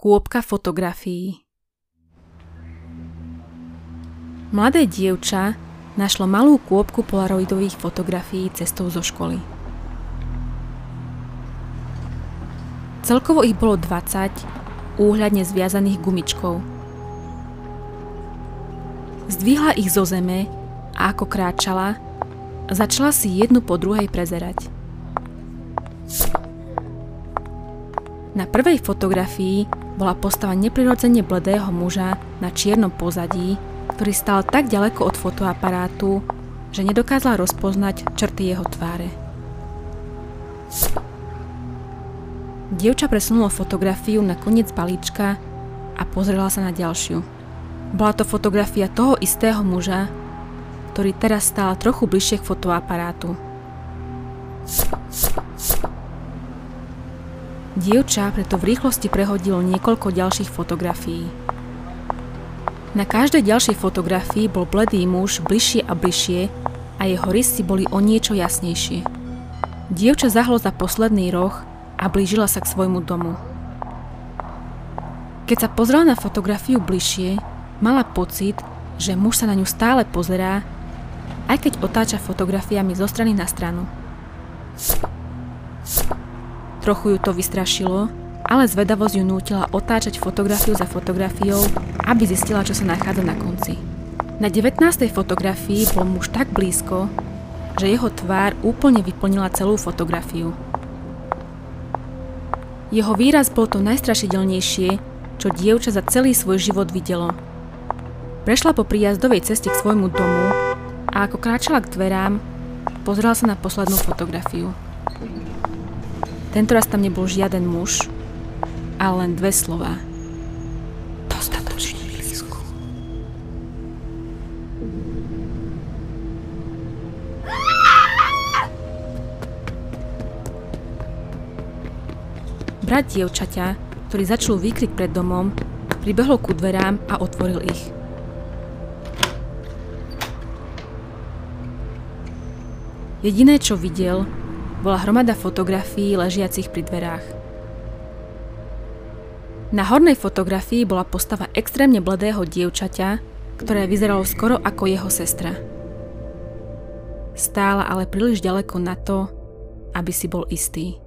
Kôpka fotografií Mladé dievča našlo malú kôpku polaroidových fotografií cestou zo školy. Celkovo ich bolo 20, úhľadne zviazaných gumičkou. Zdvihla ich zo zeme a ako kráčala, začala si jednu po druhej prezerať. Na prvej fotografii bola postava neprirodzene bledého muža na čiernom pozadí, ktorý stal tak ďaleko od fotoaparátu, že nedokázala rozpoznať črty jeho tváre. Dievča presunulo fotografiu na koniec balíčka a pozrela sa na ďalšiu. Bola to fotografia toho istého muža, ktorý teraz stál trochu bližšie k fotoaparátu. Dievča preto v rýchlosti prehodilo niekoľko ďalších fotografií. Na každej ďalšej fotografii bol bledý muž bližšie a bližšie a jeho rysy boli o niečo jasnejšie. Dievča zahlo za posledný roh a blížila sa k svojmu domu. Keď sa pozrela na fotografiu bližšie, mala pocit, že muž sa na ňu stále pozerá, aj keď otáča fotografiami zo strany na stranu. Trochu ju to vystrašilo, ale zvedavosť ju nútila otáčať fotografiu za fotografiou, aby zistila, čo sa nachádza na konci. Na 19. fotografii bol muž tak blízko, že jeho tvár úplne vyplnila celú fotografiu. Jeho výraz bol to najstrašidelnejšie, čo dievča za celý svoj život videlo. Prešla po príjazdovej ceste k svojmu domu a ako kráčala k dverám, pozrela sa na poslednú fotografiu. Tentoraz tam nebol žiaden muž, ale len dve slova. Dostatočne blízko. Brat dievčaťa, ktorý začul výkrik pred domom, pribehol ku dverám a otvoril ich. Jediné, čo videl, bola hromada fotografií ležiacich pri dverách. Na hornej fotografii bola postava extrémne bledého dievčaťa, ktoré vyzeralo skoro ako jeho sestra. Stála ale príliš ďaleko na to, aby si bol istý.